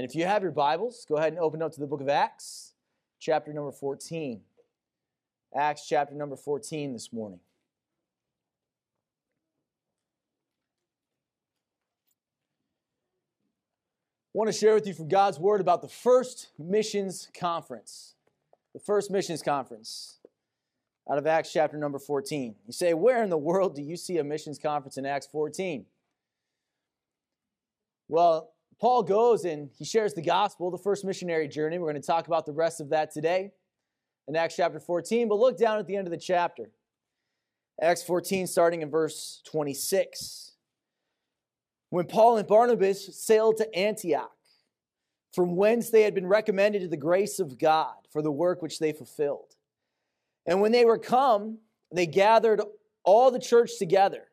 And if you have your Bibles, go ahead and open up to the book of Acts, chapter number 14. Acts chapter number 14 this morning. I want to share with you from God's Word about the first missions conference. The first missions conference out of Acts chapter number 14. You say, Where in the world do you see a missions conference in Acts 14? Well, Paul goes and he shares the gospel, the first missionary journey. We're going to talk about the rest of that today in Acts chapter 14. But look down at the end of the chapter. Acts 14, starting in verse 26 when Paul and Barnabas sailed to Antioch, from whence they had been recommended to the grace of God for the work which they fulfilled. And when they were come, they gathered all the church together,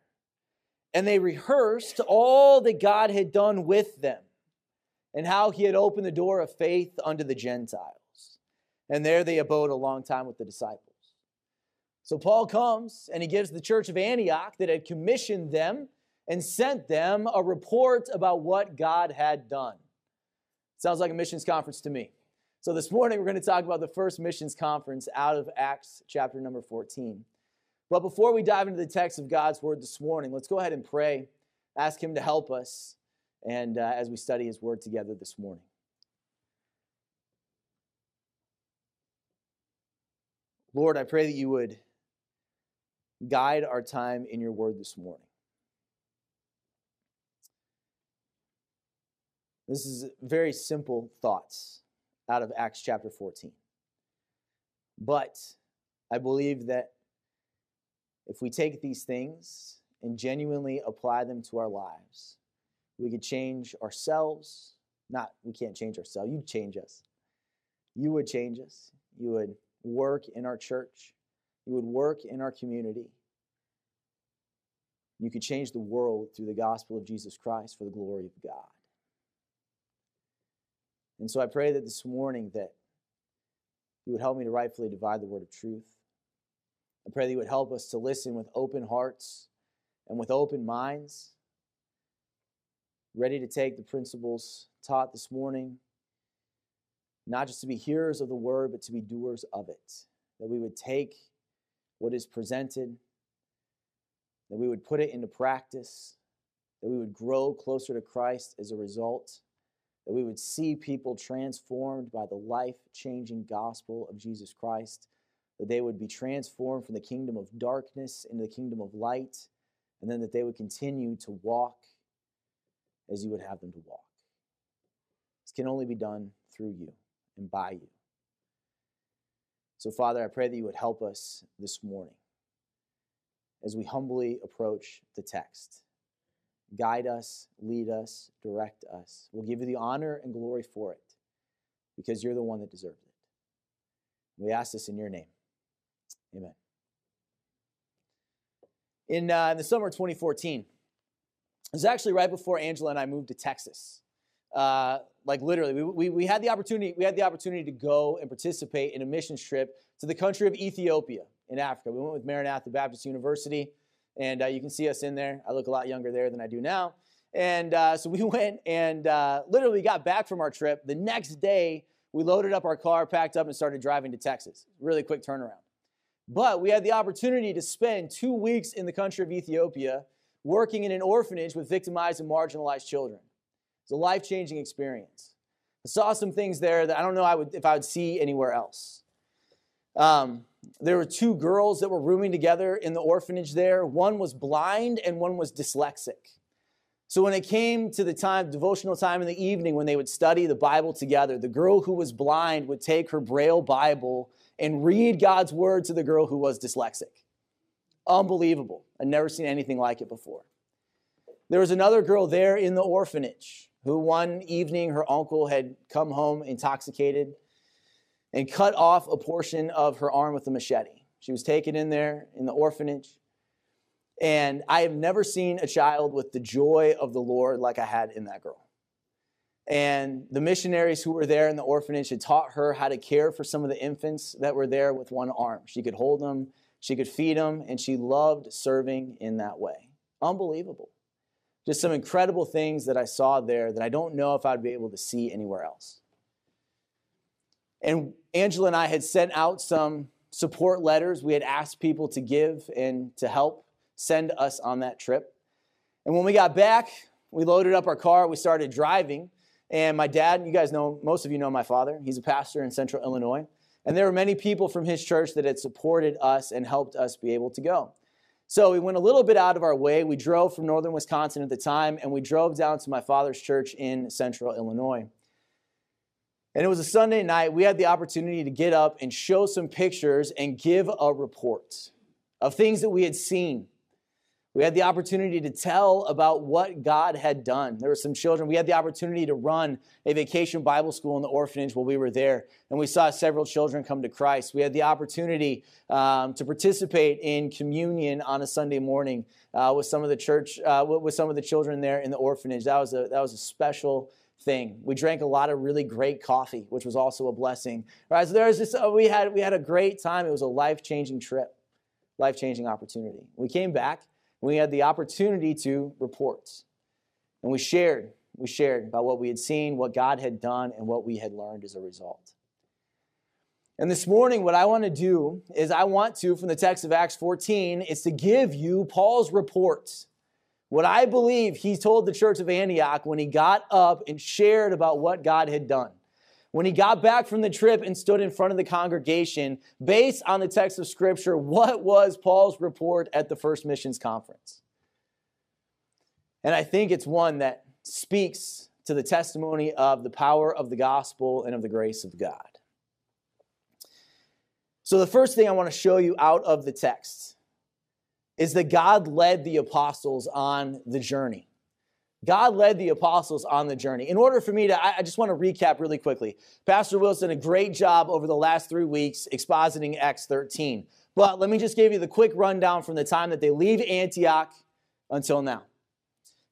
and they rehearsed all that God had done with them, and how he had opened the door of faith unto the Gentiles. And there they abode a long time with the disciples. So Paul comes and he gives the church of Antioch that had commissioned them and sent them a report about what God had done. Sounds like a missions conference to me. So this morning we're going to talk about the first missions conference out of Acts chapter number 14. But before we dive into the text of God's word this morning, let's go ahead and pray, ask Him to help us, and uh, as we study His word together this morning. Lord, I pray that you would guide our time in your word this morning. This is very simple thoughts out of Acts chapter 14. But I believe that if we take these things and genuinely apply them to our lives, we could change ourselves. Not, we can't change ourselves. You'd change us. You would change us. You would work in our church. You would work in our community. You could change the world through the gospel of Jesus Christ for the glory of God. And so I pray that this morning that you would help me to rightfully divide the word of truth. I pray that you would help us to listen with open hearts and with open minds, ready to take the principles taught this morning, not just to be hearers of the word, but to be doers of it. That we would take what is presented, that we would put it into practice, that we would grow closer to Christ as a result that we would see people transformed by the life changing gospel of Jesus Christ, that they would be transformed from the kingdom of darkness into the kingdom of light, and then that they would continue to walk as you would have them to walk. This can only be done through you and by you. So, Father, I pray that you would help us this morning as we humbly approach the text guide us, lead us, direct us. We'll give you the honor and glory for it because you're the one that deserves it. We ask this in your name. Amen. In, uh, in the summer of 2014, it was actually right before Angela and I moved to Texas. Uh, like literally, we, we, we, had the opportunity, we had the opportunity to go and participate in a missions trip to the country of Ethiopia in Africa. We went with Maranatha Baptist University. And uh, you can see us in there. I look a lot younger there than I do now. And uh, so we went and uh, literally got back from our trip. The next day, we loaded up our car, packed up, and started driving to Texas. Really quick turnaround. But we had the opportunity to spend two weeks in the country of Ethiopia working in an orphanage with victimized and marginalized children. It's a life changing experience. I saw some things there that I don't know I would, if I would see anywhere else. Um, there were two girls that were rooming together in the orphanage there. One was blind and one was dyslexic. So when it came to the time, devotional time in the evening, when they would study the Bible together, the girl who was blind would take her Braille Bible and read God's word to the girl who was dyslexic. Unbelievable. I'd never seen anything like it before. There was another girl there in the orphanage who one evening her uncle had come home intoxicated and cut off a portion of her arm with a machete. She was taken in there in the orphanage. And I have never seen a child with the joy of the Lord like I had in that girl. And the missionaries who were there in the orphanage had taught her how to care for some of the infants that were there with one arm. She could hold them, she could feed them, and she loved serving in that way. Unbelievable. Just some incredible things that I saw there that I don't know if I'd be able to see anywhere else. And Angela and I had sent out some support letters. We had asked people to give and to help send us on that trip. And when we got back, we loaded up our car, we started driving. And my dad, you guys know, most of you know my father. He's a pastor in central Illinois. And there were many people from his church that had supported us and helped us be able to go. So we went a little bit out of our way. We drove from northern Wisconsin at the time, and we drove down to my father's church in central Illinois. And it was a Sunday night. We had the opportunity to get up and show some pictures and give a report of things that we had seen we had the opportunity to tell about what God had done. There were some children. We had the opportunity to run a vacation Bible school in the orphanage while we were there, and we saw several children come to Christ. We had the opportunity um, to participate in communion on a Sunday morning uh, with some of the church, uh, with some of the children there in the orphanage. That was a that was a special thing. We drank a lot of really great coffee, which was also a blessing. Right? So there was just uh, we had we had a great time. It was a life changing trip, life changing opportunity. We came back we had the opportunity to report. And we shared, we shared about what we had seen, what God had done, and what we had learned as a result. And this morning, what I want to do is I want to, from the text of Acts 14, is to give you Paul's report. What I believe he told the church of Antioch when he got up and shared about what God had done when he got back from the trip and stood in front of the congregation, based on the text of Scripture, what was Paul's report at the first missions conference? And I think it's one that speaks to the testimony of the power of the gospel and of the grace of God. So, the first thing I want to show you out of the text is that God led the apostles on the journey. God led the apostles on the journey. In order for me to, I just want to recap really quickly. Pastor Wilson did a great job over the last three weeks expositing Acts 13. But let me just give you the quick rundown from the time that they leave Antioch until now.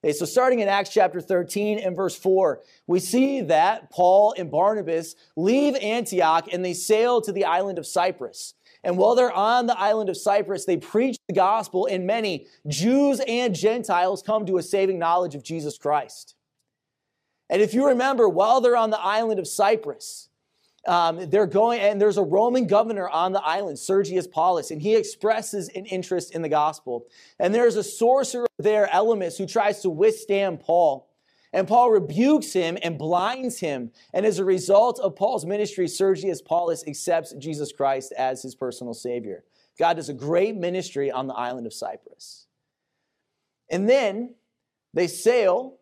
Okay, so starting in Acts chapter 13 and verse 4, we see that Paul and Barnabas leave Antioch and they sail to the island of Cyprus. And while they're on the island of Cyprus, they preach the gospel, and many Jews and Gentiles come to a saving knowledge of Jesus Christ. And if you remember, while they're on the island of Cyprus, um, they're going, and there's a Roman governor on the island, Sergius Paulus, and he expresses an interest in the gospel. And there's a sorcerer there, Elymas, who tries to withstand Paul. And Paul rebukes him and blinds him. And as a result of Paul's ministry, Sergius Paulus accepts Jesus Christ as his personal Savior. God does a great ministry on the island of Cyprus. And then they sail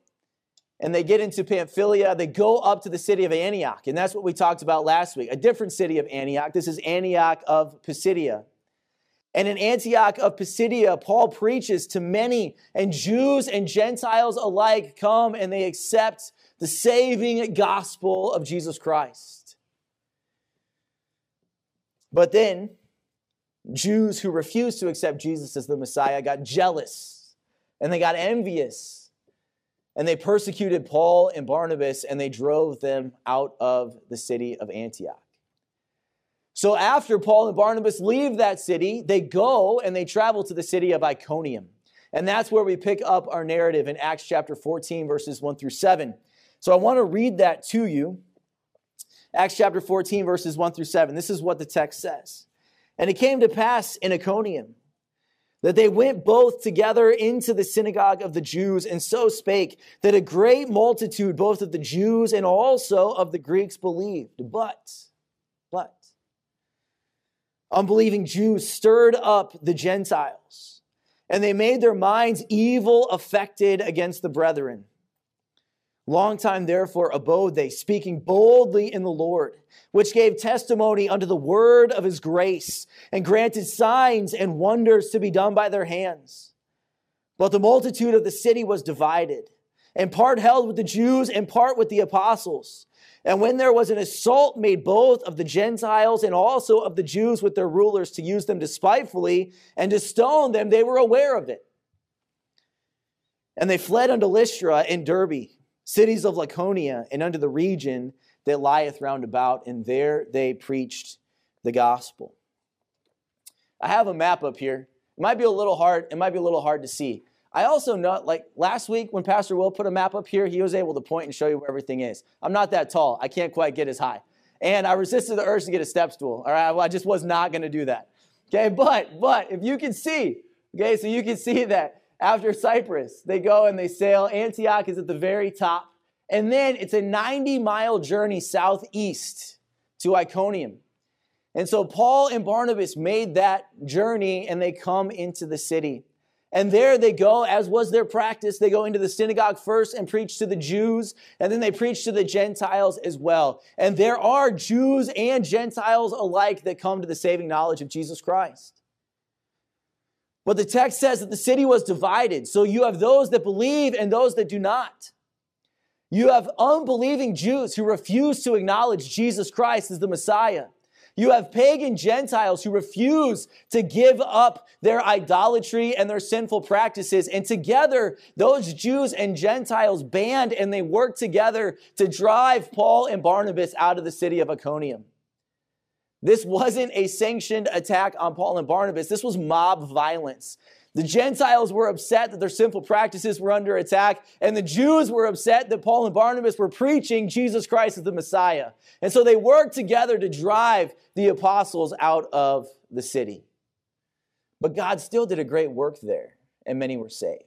and they get into Pamphylia. They go up to the city of Antioch. And that's what we talked about last week a different city of Antioch. This is Antioch of Pisidia. And in Antioch of Pisidia, Paul preaches to many, and Jews and Gentiles alike come and they accept the saving gospel of Jesus Christ. But then, Jews who refused to accept Jesus as the Messiah got jealous and they got envious and they persecuted Paul and Barnabas and they drove them out of the city of Antioch. So after Paul and Barnabas leave that city, they go and they travel to the city of Iconium. And that's where we pick up our narrative in Acts chapter 14, verses 1 through 7. So I want to read that to you. Acts chapter 14, verses 1 through 7. This is what the text says. And it came to pass in Iconium that they went both together into the synagogue of the Jews and so spake that a great multitude, both of the Jews and also of the Greeks, believed. But, unbelieving Jews stirred up the Gentiles, and they made their minds evil affected against the brethren. Long time therefore abode they, speaking boldly in the Lord, which gave testimony unto the word of his grace, and granted signs and wonders to be done by their hands. But the multitude of the city was divided, and part held with the Jews, and part with the apostles. And when there was an assault made both of the Gentiles and also of the Jews with their rulers to use them despitefully and to stone them, they were aware of it. And they fled unto Lystra and Derbe, cities of Lycaonia, and unto the region that lieth round about, and there they preached the gospel. I have a map up here. It might be a little hard, it might be a little hard to see. I also know, like last week when Pastor Will put a map up here, he was able to point and show you where everything is. I'm not that tall. I can't quite get as high. And I resisted the urge to get a step stool. All right, well, I just was not going to do that. Okay, but but if you can see, okay, so you can see that after Cyprus, they go and they sail. Antioch is at the very top. And then it's a 90 mile journey southeast to Iconium. And so Paul and Barnabas made that journey and they come into the city. And there they go, as was their practice. They go into the synagogue first and preach to the Jews, and then they preach to the Gentiles as well. And there are Jews and Gentiles alike that come to the saving knowledge of Jesus Christ. But the text says that the city was divided. So you have those that believe and those that do not. You have unbelieving Jews who refuse to acknowledge Jesus Christ as the Messiah. You have pagan Gentiles who refuse to give up their idolatry and their sinful practices. And together, those Jews and Gentiles band and they work together to drive Paul and Barnabas out of the city of Iconium. This wasn't a sanctioned attack on Paul and Barnabas. This was mob violence. The Gentiles were upset that their sinful practices were under attack, and the Jews were upset that Paul and Barnabas were preaching Jesus Christ as the Messiah. And so they worked together to drive the apostles out of the city. But God still did a great work there, and many were saved.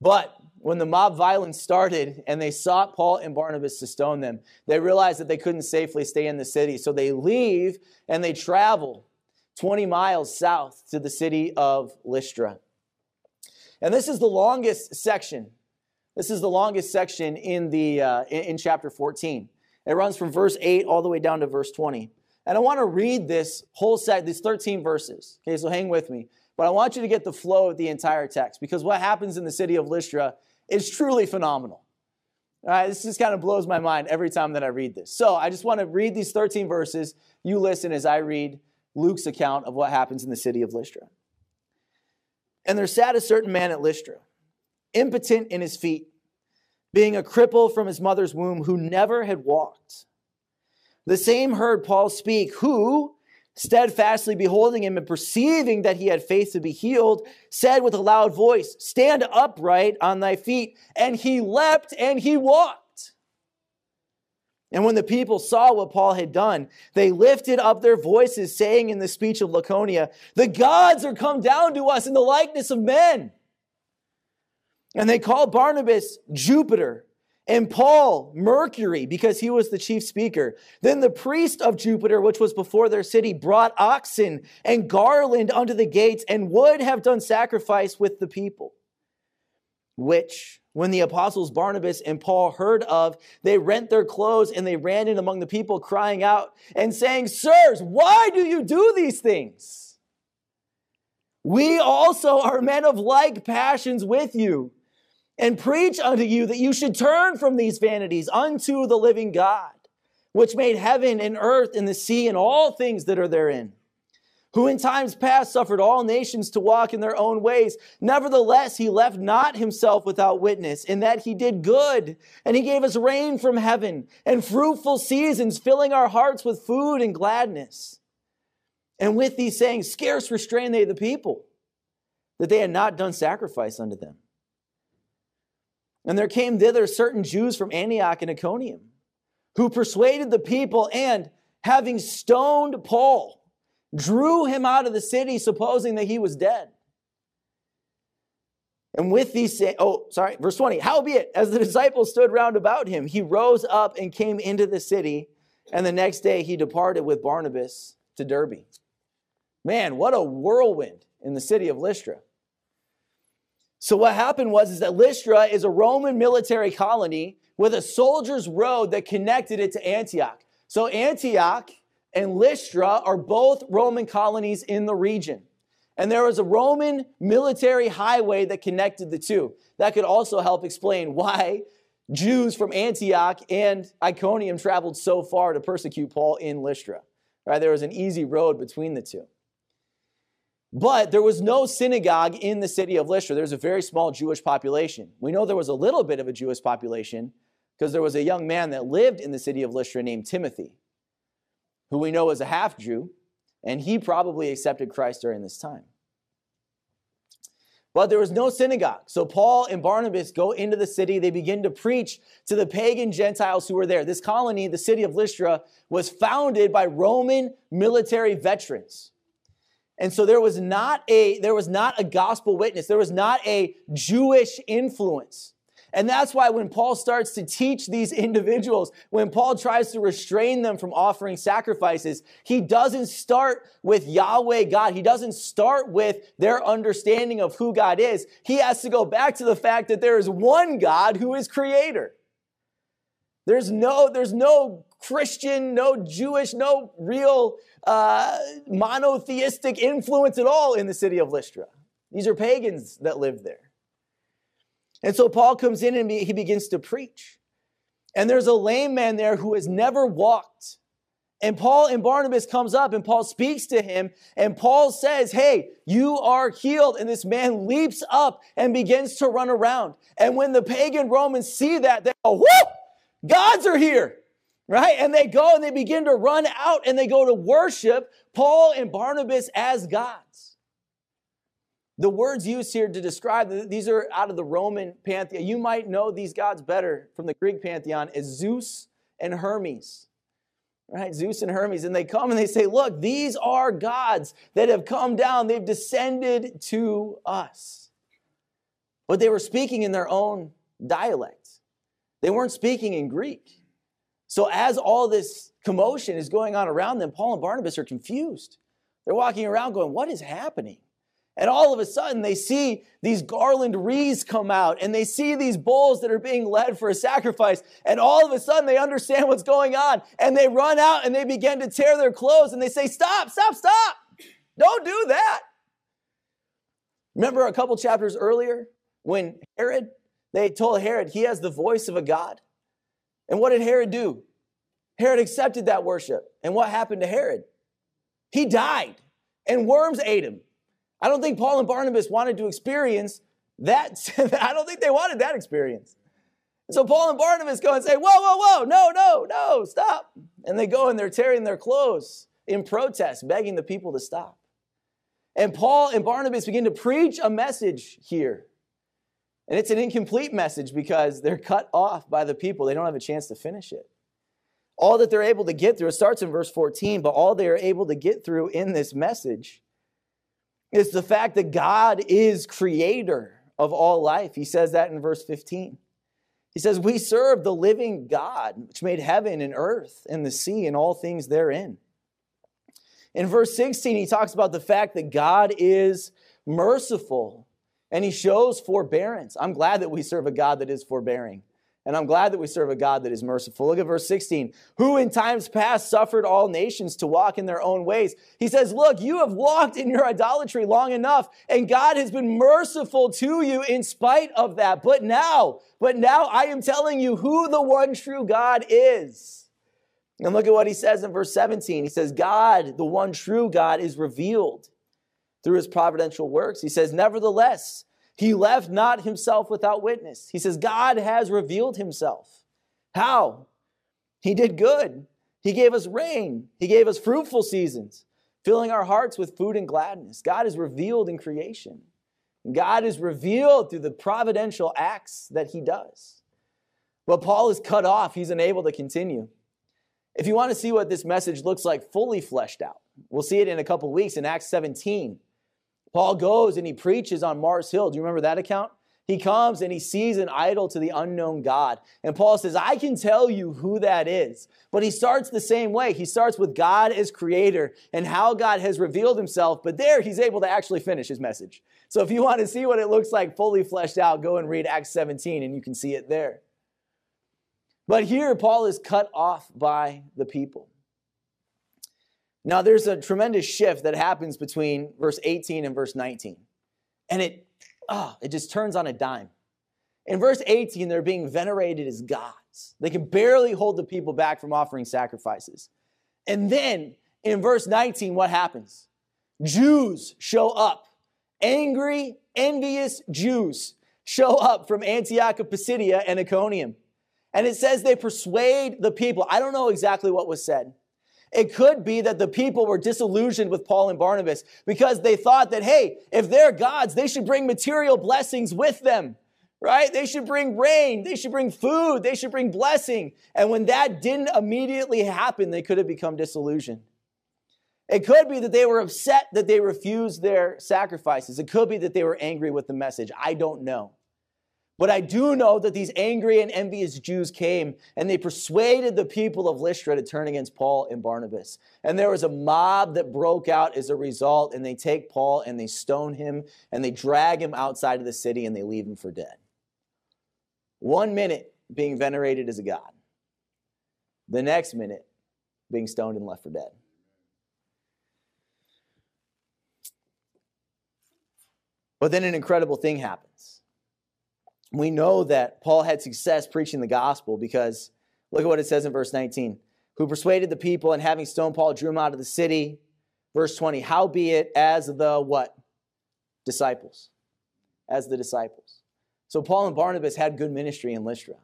But when the mob violence started and they sought Paul and Barnabas to stone them, they realized that they couldn't safely stay in the city. So they leave and they travel 20 miles south to the city of Lystra. And this is the longest section. This is the longest section in, the, uh, in, in chapter 14. It runs from verse 8 all the way down to verse 20. And I want to read this whole set, these 13 verses. Okay, so hang with me. But I want you to get the flow of the entire text because what happens in the city of Lystra is truly phenomenal. All right, this just kind of blows my mind every time that I read this. So I just want to read these 13 verses. You listen as I read Luke's account of what happens in the city of Lystra. And there sat a certain man at Lystra, impotent in his feet, being a cripple from his mother's womb, who never had walked. The same heard Paul speak, who, steadfastly beholding him and perceiving that he had faith to be healed, said with a loud voice, Stand upright on thy feet. And he leapt and he walked. And when the people saw what Paul had done, they lifted up their voices, saying in the speech of Lycaonia, The gods are come down to us in the likeness of men. And they called Barnabas Jupiter and Paul Mercury because he was the chief speaker. Then the priest of Jupiter, which was before their city, brought oxen and garland unto the gates and would have done sacrifice with the people, which when the apostles Barnabas and Paul heard of, they rent their clothes and they ran in among the people, crying out and saying, Sirs, why do you do these things? We also are men of like passions with you, and preach unto you that you should turn from these vanities unto the living God, which made heaven and earth and the sea and all things that are therein who in times past suffered all nations to walk in their own ways. Nevertheless, he left not himself without witness, in that he did good, and he gave us rain from heaven and fruitful seasons, filling our hearts with food and gladness. And with these sayings, scarce restrained they the people, that they had not done sacrifice unto them. And there came thither certain Jews from Antioch and Iconium, who persuaded the people, and having stoned Paul, drew him out of the city, supposing that he was dead. And with these, oh, sorry, verse 20, howbeit, as the disciples stood round about him, he rose up and came into the city, and the next day he departed with Barnabas to Derbe. Man, what a whirlwind in the city of Lystra. So what happened was is that Lystra is a Roman military colony with a soldier's road that connected it to Antioch. So Antioch and Lystra are both Roman colonies in the region. And there was a Roman military highway that connected the two. That could also help explain why Jews from Antioch and Iconium traveled so far to persecute Paul in Lystra. Right? There was an easy road between the two. But there was no synagogue in the city of Lystra. There was a very small Jewish population. We know there was a little bit of a Jewish population because there was a young man that lived in the city of Lystra named Timothy who we know is a half Jew, and he probably accepted Christ during this time. but there was no synagogue. So Paul and Barnabas go into the city. They begin to preach to the pagan Gentiles who were there. This colony, the city of Lystra, was founded by Roman military veterans. And so there was not a there was not a gospel witness. There was not a Jewish influence. And that's why when Paul starts to teach these individuals, when Paul tries to restrain them from offering sacrifices, he doesn't start with Yahweh God. He doesn't start with their understanding of who God is. He has to go back to the fact that there is one God who is creator. There's no, there's no Christian, no Jewish, no real uh, monotheistic influence at all in the city of Lystra. These are pagans that live there. And so Paul comes in and he begins to preach. And there's a lame man there who has never walked. And Paul and Barnabas comes up and Paul speaks to him and Paul says, "Hey, you are healed." And this man leaps up and begins to run around. And when the pagan Romans see that, they go, "Whoop! Gods are here." Right? And they go and they begin to run out and they go to worship Paul and Barnabas as gods. The words used here to describe these are out of the Roman pantheon. You might know these gods better from the Greek pantheon as Zeus and Hermes. Right? Zeus and Hermes. And they come and they say, Look, these are gods that have come down, they've descended to us. But they were speaking in their own dialect, they weren't speaking in Greek. So, as all this commotion is going on around them, Paul and Barnabas are confused. They're walking around going, What is happening? And all of a sudden, they see these garland wreaths come out and they see these bulls that are being led for a sacrifice. And all of a sudden, they understand what's going on and they run out and they begin to tear their clothes and they say, Stop, stop, stop. Don't do that. Remember a couple chapters earlier when Herod, they told Herod he has the voice of a God. And what did Herod do? Herod accepted that worship. And what happened to Herod? He died and worms ate him. I don't think Paul and Barnabas wanted to experience that. I don't think they wanted that experience. so Paul and Barnabas go and say, Whoa, whoa, whoa, no, no, no, stop. And they go and they're tearing their clothes in protest, begging the people to stop. And Paul and Barnabas begin to preach a message here. And it's an incomplete message because they're cut off by the people. They don't have a chance to finish it. All that they're able to get through, it starts in verse 14, but all they are able to get through in this message is the fact that God is creator of all life. He says that in verse 15. He says, We serve the living God, which made heaven and earth and the sea and all things therein. In verse 16, he talks about the fact that God is merciful and he shows forbearance. I'm glad that we serve a God that is forbearing. And I'm glad that we serve a God that is merciful. Look at verse 16. Who in times past suffered all nations to walk in their own ways. He says, Look, you have walked in your idolatry long enough, and God has been merciful to you in spite of that. But now, but now I am telling you who the one true God is. And look at what he says in verse 17. He says, God, the one true God, is revealed through his providential works. He says, Nevertheless, he left not himself without witness. He says, God has revealed himself. How? He did good. He gave us rain. He gave us fruitful seasons, filling our hearts with food and gladness. God is revealed in creation. God is revealed through the providential acts that he does. But Paul is cut off. He's unable to continue. If you want to see what this message looks like fully fleshed out, we'll see it in a couple weeks in Acts 17. Paul goes and he preaches on Mars Hill. Do you remember that account? He comes and he sees an idol to the unknown God. And Paul says, I can tell you who that is. But he starts the same way. He starts with God as creator and how God has revealed himself. But there he's able to actually finish his message. So if you want to see what it looks like fully fleshed out, go and read Acts 17 and you can see it there. But here Paul is cut off by the people. Now, there's a tremendous shift that happens between verse 18 and verse 19. And it, oh, it just turns on a dime. In verse 18, they're being venerated as gods. They can barely hold the people back from offering sacrifices. And then in verse 19, what happens? Jews show up. Angry, envious Jews show up from Antioch of Pisidia and Iconium. And it says they persuade the people. I don't know exactly what was said. It could be that the people were disillusioned with Paul and Barnabas because they thought that, hey, if they're gods, they should bring material blessings with them, right? They should bring rain, they should bring food, they should bring blessing. And when that didn't immediately happen, they could have become disillusioned. It could be that they were upset that they refused their sacrifices. It could be that they were angry with the message. I don't know. But I do know that these angry and envious Jews came and they persuaded the people of Lystra to turn against Paul and Barnabas. And there was a mob that broke out as a result, and they take Paul and they stone him and they drag him outside of the city and they leave him for dead. One minute being venerated as a god, the next minute being stoned and left for dead. But then an incredible thing happens we know that Paul had success preaching the gospel because look at what it says in verse 19. Who persuaded the people and having stoned Paul drew him out of the city. Verse 20. Howbeit as the what? Disciples. As the disciples. So Paul and Barnabas had good ministry in Lystra.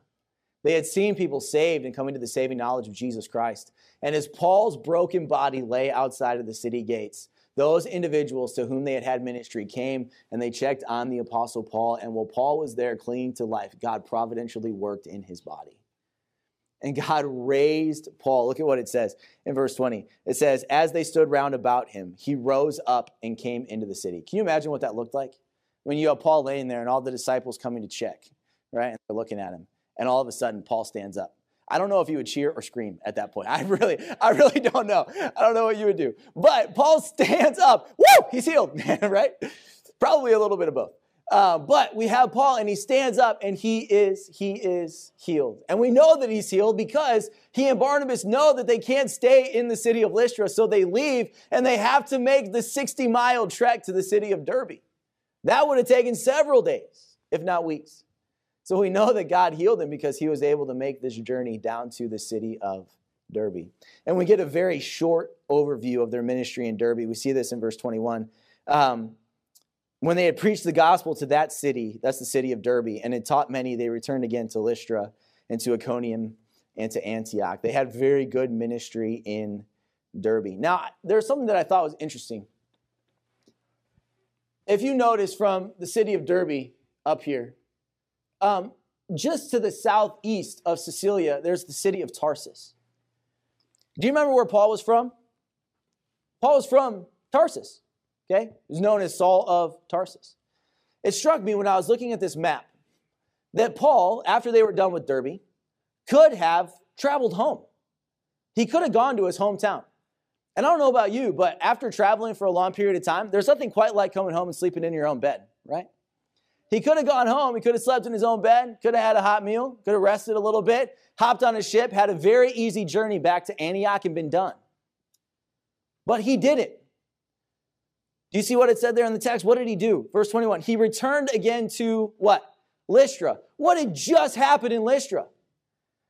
They had seen people saved and coming to the saving knowledge of Jesus Christ. And as Paul's broken body lay outside of the city gates, those individuals to whom they had had ministry came and they checked on the Apostle Paul. And while Paul was there clinging to life, God providentially worked in his body. And God raised Paul. Look at what it says in verse 20. It says, As they stood round about him, he rose up and came into the city. Can you imagine what that looked like? When you have Paul laying there and all the disciples coming to check, right? And they're looking at him. And all of a sudden, Paul stands up. I don't know if you would cheer or scream at that point. I really, I really don't know. I don't know what you would do. But Paul stands up. Woo! He's healed, right? Probably a little bit of both. Uh, but we have Paul, and he stands up, and he is he is healed, and we know that he's healed because he and Barnabas know that they can't stay in the city of Lystra, so they leave, and they have to make the sixty mile trek to the city of Derbe. That would have taken several days, if not weeks. So we know that God healed him because he was able to make this journey down to the city of Derbe. And we get a very short overview of their ministry in Derbe. We see this in verse 21. Um, when they had preached the gospel to that city, that's the city of Derbe, and had taught many, they returned again to Lystra and to Iconium and to Antioch. They had very good ministry in Derbe. Now, there's something that I thought was interesting. If you notice from the city of Derbe up here, um, just to the southeast of Cilicia, there's the city of Tarsus. Do you remember where Paul was from? Paul was from Tarsus, okay? He's known as Saul of Tarsus. It struck me when I was looking at this map that Paul, after they were done with Derbe, could have traveled home. He could have gone to his hometown. And I don't know about you, but after traveling for a long period of time, there's nothing quite like coming home and sleeping in your own bed, right? He could have gone home. He could have slept in his own bed, could have had a hot meal, could have rested a little bit, hopped on a ship, had a very easy journey back to Antioch and been done. But he didn't. Do you see what it said there in the text? What did he do? Verse 21 He returned again to what? Lystra. What had just happened in Lystra?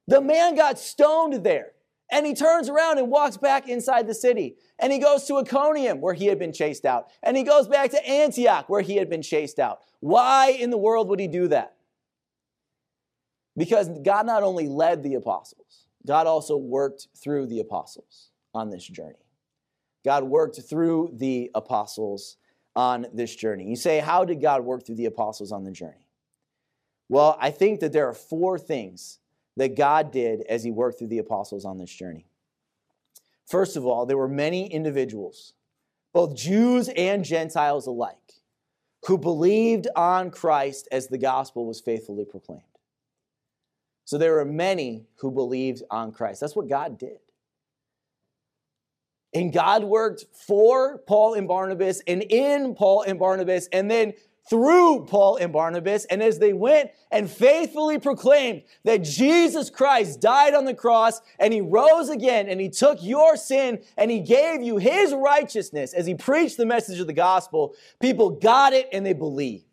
The man got stoned there. And he turns around and walks back inside the city. And he goes to Iconium, where he had been chased out. And he goes back to Antioch, where he had been chased out. Why in the world would he do that? Because God not only led the apostles, God also worked through the apostles on this journey. God worked through the apostles on this journey. You say, how did God work through the apostles on the journey? Well, I think that there are four things that God did as he worked through the apostles on this journey. First of all, there were many individuals, both Jews and Gentiles alike, who believed on Christ as the gospel was faithfully proclaimed. So there were many who believed on Christ. That's what God did. And God worked for Paul and Barnabas and in Paul and Barnabas and then through Paul and Barnabas, and as they went and faithfully proclaimed that Jesus Christ died on the cross and he rose again and he took your sin and he gave you his righteousness as he preached the message of the gospel, people got it and they believed.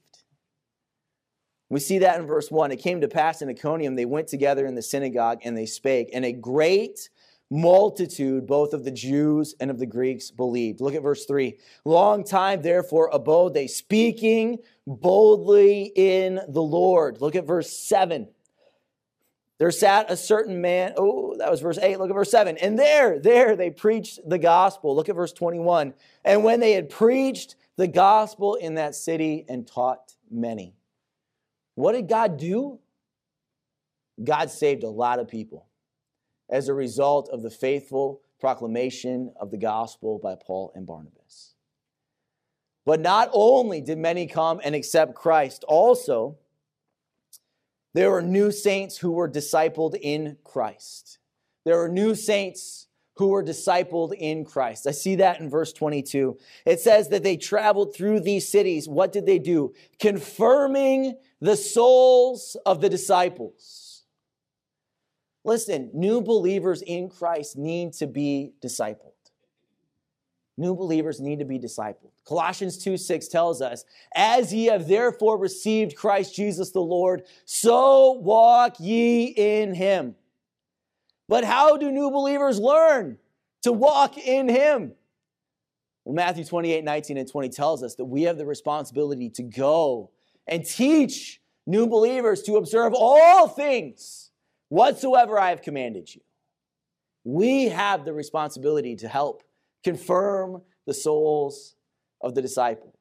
We see that in verse 1. It came to pass in Iconium, they went together in the synagogue and they spake, and a great multitude, both of the Jews and of the Greeks, believed. Look at verse 3. Long time, therefore, abode they, speaking boldly in the Lord. Look at verse 7. there sat a certain man. Oh, that was verse 8. Look at verse 7. And there, there they preached the gospel. Look at verse 21. And when they had preached the gospel in that city and taught many. What did God do? God saved a lot of people as a result of the faithful proclamation of the gospel by Paul and Barnabas. But not only did many come and accept Christ, also, there were new saints who were discipled in Christ. There were new saints who were discipled in Christ. I see that in verse 22. It says that they traveled through these cities. What did they do? Confirming the souls of the disciples. Listen, new believers in Christ need to be discipled. New believers need to be discipled. Colossians 2 6 tells us, As ye have therefore received Christ Jesus the Lord, so walk ye in him. But how do new believers learn to walk in him? Well, Matthew 28 19 and 20 tells us that we have the responsibility to go and teach new believers to observe all things whatsoever I have commanded you. We have the responsibility to help confirm the souls of the disciples.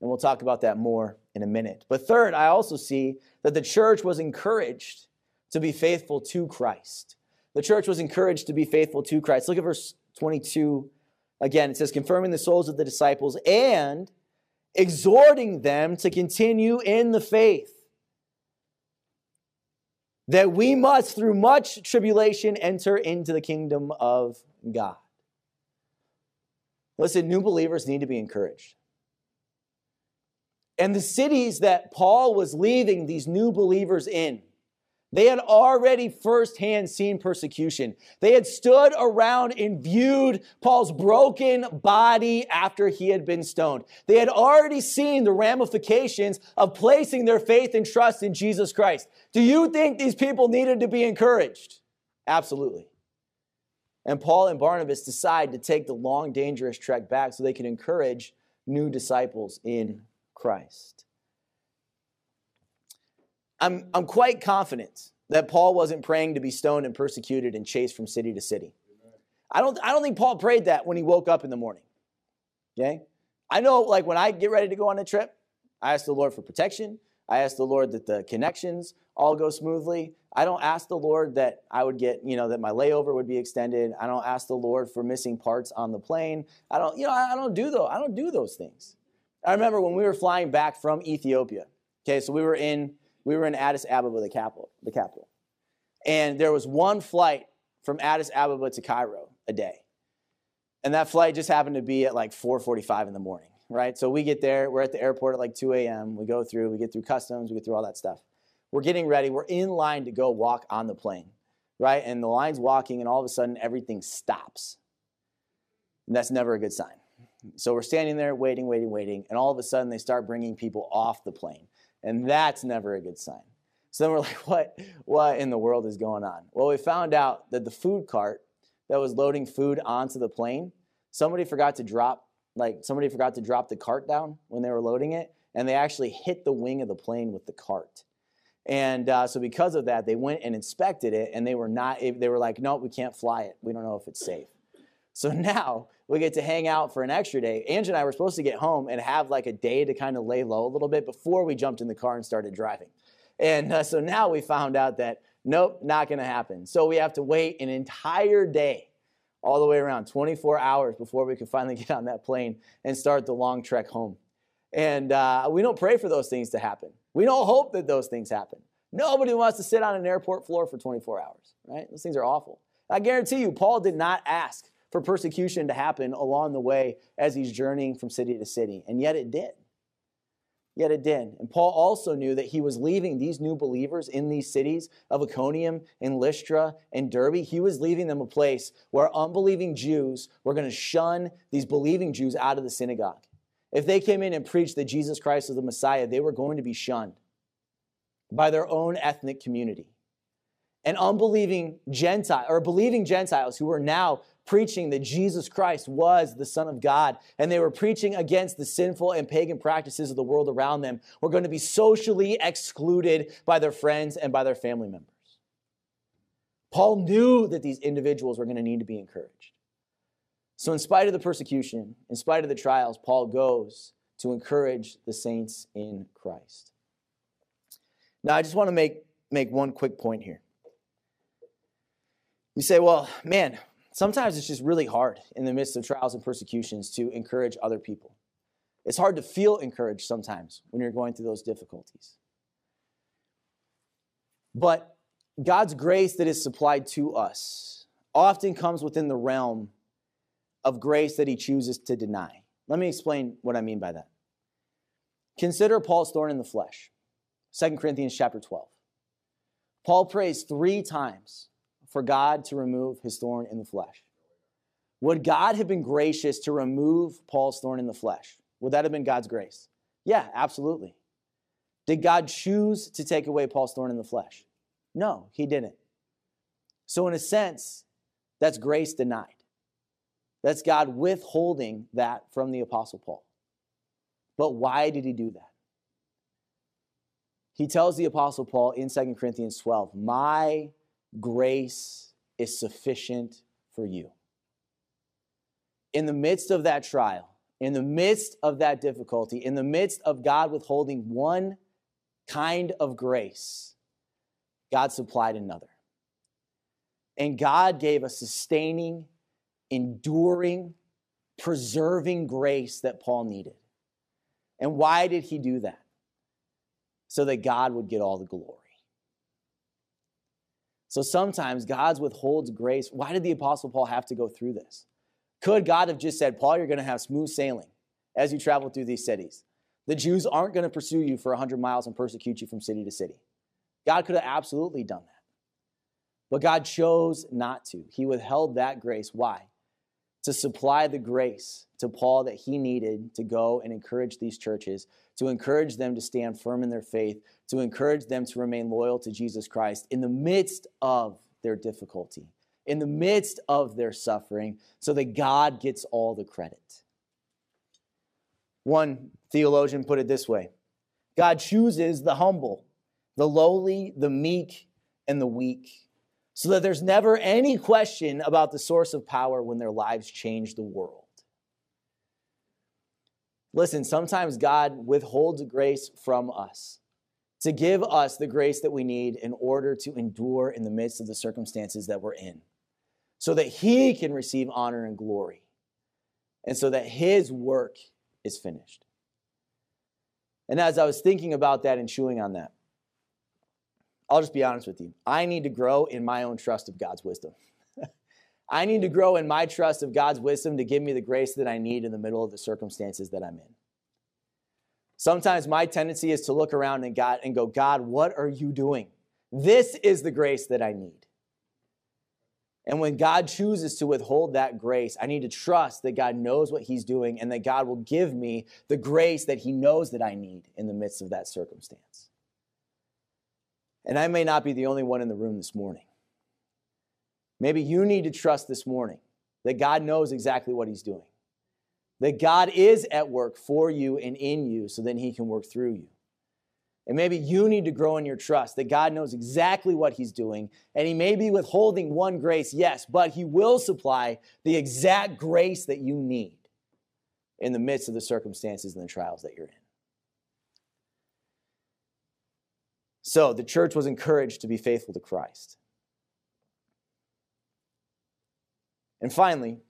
And we'll talk about that more in a minute. But third, I also see that the church was encouraged to be faithful to Christ. The church was encouraged to be faithful to Christ. Look at verse 22 again. It says, confirming the souls of the disciples and exhorting them to continue in the faith, that we must, through much tribulation, enter into the kingdom of God. Listen, new believers need to be encouraged. And the cities that Paul was leaving these new believers in, they had already firsthand seen persecution. They had stood around and viewed Paul's broken body after he had been stoned. They had already seen the ramifications of placing their faith and trust in Jesus Christ. Do you think these people needed to be encouraged? Absolutely. And Paul and Barnabas decide to take the long, dangerous trek back so they can encourage new disciples in Christ. I'm, I'm quite confident that Paul wasn't praying to be stoned and persecuted and chased from city to city. I don't, I don't think Paul prayed that when he woke up in the morning. Okay? I know, like, when I get ready to go on a trip, I ask the Lord for protection. I ask the Lord that the connections all go smoothly. I don't ask the Lord that I would get, you know, that my layover would be extended. I don't ask the Lord for missing parts on the plane. I don't, you know, I don't do those. I don't do those things. I remember when we were flying back from Ethiopia. Okay, so we were in we were in Addis Ababa, the capital, the capital, and there was one flight from Addis Ababa to Cairo a day, and that flight just happened to be at like 4:45 in the morning. Right, so we get there. We're at the airport at like 2 a.m. We go through. We get through customs. We get through all that stuff. We're getting ready. We're in line to go walk on the plane, right? And the line's walking, and all of a sudden, everything stops. And that's never a good sign. So we're standing there waiting, waiting, waiting, and all of a sudden, they start bringing people off the plane. And that's never a good sign. So then we're like, what, what in the world is going on? Well, we found out that the food cart that was loading food onto the plane, somebody forgot to drop, like somebody forgot to drop the cart down when they were loading it, and they actually hit the wing of the plane with the cart. And uh, so because of that, they went and inspected it, and they were not. They were like, "No, we can't fly it. We don't know if it's safe." So now we get to hang out for an extra day. Angie and I were supposed to get home and have like a day to kind of lay low a little bit before we jumped in the car and started driving. And uh, so now we found out that nope, not going to happen. So we have to wait an entire day, all the way around 24 hours before we can finally get on that plane and start the long trek home. And uh, we don't pray for those things to happen. We don't hope that those things happen. Nobody wants to sit on an airport floor for 24 hours, right? Those things are awful. I guarantee you, Paul did not ask for persecution to happen along the way as he's journeying from city to city, and yet it did. Yet it did. And Paul also knew that he was leaving these new believers in these cities of Iconium and Lystra and Derbe. He was leaving them a place where unbelieving Jews were going to shun these believing Jews out of the synagogue. If they came in and preached that Jesus Christ was the Messiah, they were going to be shunned by their own ethnic community. And unbelieving Gentiles, or believing Gentiles who were now preaching that Jesus Christ was the Son of God, and they were preaching against the sinful and pagan practices of the world around them, were going to be socially excluded by their friends and by their family members. Paul knew that these individuals were going to need to be encouraged. So, in spite of the persecution, in spite of the trials, Paul goes to encourage the saints in Christ. Now, I just want to make, make one quick point here. You say, well, man, sometimes it's just really hard in the midst of trials and persecutions to encourage other people. It's hard to feel encouraged sometimes when you're going through those difficulties. But God's grace that is supplied to us often comes within the realm of grace that he chooses to deny. Let me explain what I mean by that. Consider Paul's thorn in the flesh. 2 Corinthians chapter 12. Paul prays three times for God to remove his thorn in the flesh. Would God have been gracious to remove Paul's thorn in the flesh? Would that have been God's grace? Yeah, absolutely. Did God choose to take away Paul's thorn in the flesh? No, he didn't. So, in a sense, that's grace denied. That's God withholding that from the Apostle Paul. But why did he do that? He tells the Apostle Paul in 2 Corinthians 12, My grace is sufficient for you. In the midst of that trial, in the midst of that difficulty, in the midst of God withholding one kind of grace, God supplied another. And God gave a sustaining, enduring, preserving grace that Paul needed. And why did he do that? So that God would get all the glory. So sometimes God withholds grace. Why did the Apostle Paul have to go through this? Could God have just said, Paul, you're going to have smooth sailing as you travel through these cities? The Jews aren't going to pursue you for 100 miles and persecute you from city to city. God could have absolutely done that. But God chose not to. He withheld that grace. Why? To supply the grace to Paul that he needed to go and encourage these churches, to encourage them to stand firm in their faith, to encourage them to remain loyal to Jesus Christ in the midst of their difficulty, in the midst of their suffering, so that God gets all the credit. One theologian put it this way God chooses the humble the lowly, the meek, and the weak, so that there's never any question about the source of power when their lives change the world. Listen, sometimes God withholds grace from us to give us the grace that we need in order to endure in the midst of the circumstances that we're in, so that He can receive honor and glory, and so that His work is finished. And as I was thinking about that and chewing on that, I'll just be honest with you. I need to grow in my own trust of God's wisdom. I need to grow in my trust of God's wisdom to give me the grace that I need in the middle of the circumstances that I'm in. Sometimes my tendency is to look around and God and go, God, what are you doing? This is the grace that I need. And when God chooses to withhold that grace, I need to trust that God knows what He's doing and that God will give me the grace that He knows that I need in the midst of that circumstance. And I may not be the only one in the room this morning. Maybe you need to trust this morning that God knows exactly what He's doing, that God is at work for you and in you so then He can work through you. And maybe you need to grow in your trust that God knows exactly what He's doing, and He may be withholding one grace, yes, but He will supply the exact grace that you need in the midst of the circumstances and the trials that you're in. So the church was encouraged to be faithful to Christ. And finally,